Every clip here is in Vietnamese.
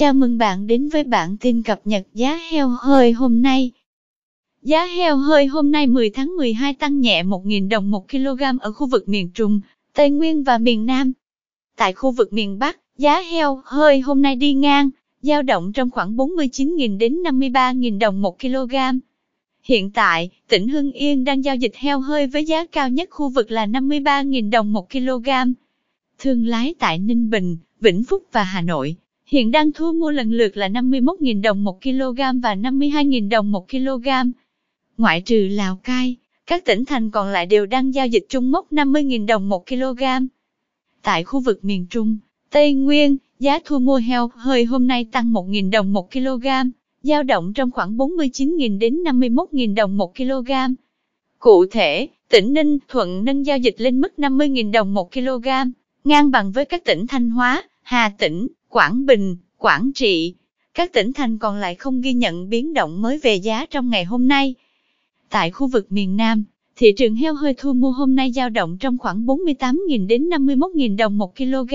Chào mừng bạn đến với bản tin cập nhật giá heo hơi hôm nay. Giá heo hơi hôm nay 10 tháng 12 tăng nhẹ 1.000 đồng 1 kg ở khu vực miền Trung, Tây Nguyên và miền Nam. Tại khu vực miền Bắc, giá heo hơi hôm nay đi ngang, dao động trong khoảng 49.000 đến 53.000 đồng 1 kg. Hiện tại, tỉnh Hưng Yên đang giao dịch heo hơi với giá cao nhất khu vực là 53.000 đồng 1 kg. Thương lái tại Ninh Bình, Vĩnh Phúc và Hà Nội hiện đang thu mua lần lượt là 51.000 đồng 1 kg và 52.000 đồng 1 kg. Ngoại trừ Lào Cai, các tỉnh thành còn lại đều đang giao dịch chung mốc 50.000 đồng 1 kg. Tại khu vực miền Trung, Tây Nguyên, giá thu mua heo hơi hôm nay tăng 1.000 đồng 1 kg, giao động trong khoảng 49.000 đến 51.000 đồng 1 kg. Cụ thể, tỉnh Ninh Thuận nâng giao dịch lên mức 50.000 đồng 1 kg, ngang bằng với các tỉnh Thanh Hóa, Hà Tĩnh, Quảng Bình, Quảng Trị. Các tỉnh thành còn lại không ghi nhận biến động mới về giá trong ngày hôm nay. Tại khu vực miền Nam, thị trường heo hơi thu mua hôm nay dao động trong khoảng 48.000 đến 51.000 đồng một kg.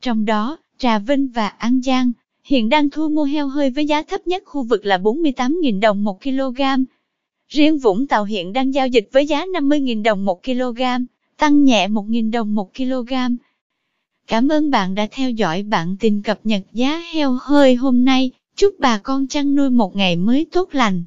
Trong đó, Trà Vinh và An Giang hiện đang thu mua heo hơi với giá thấp nhất khu vực là 48.000 đồng một kg. Riêng Vũng Tàu hiện đang giao dịch với giá 50.000 đồng một kg, tăng nhẹ 1.000 đồng một kg. Cảm ơn bạn đã theo dõi bản tin cập nhật giá heo hơi hôm nay. Chúc bà con chăn nuôi một ngày mới tốt lành.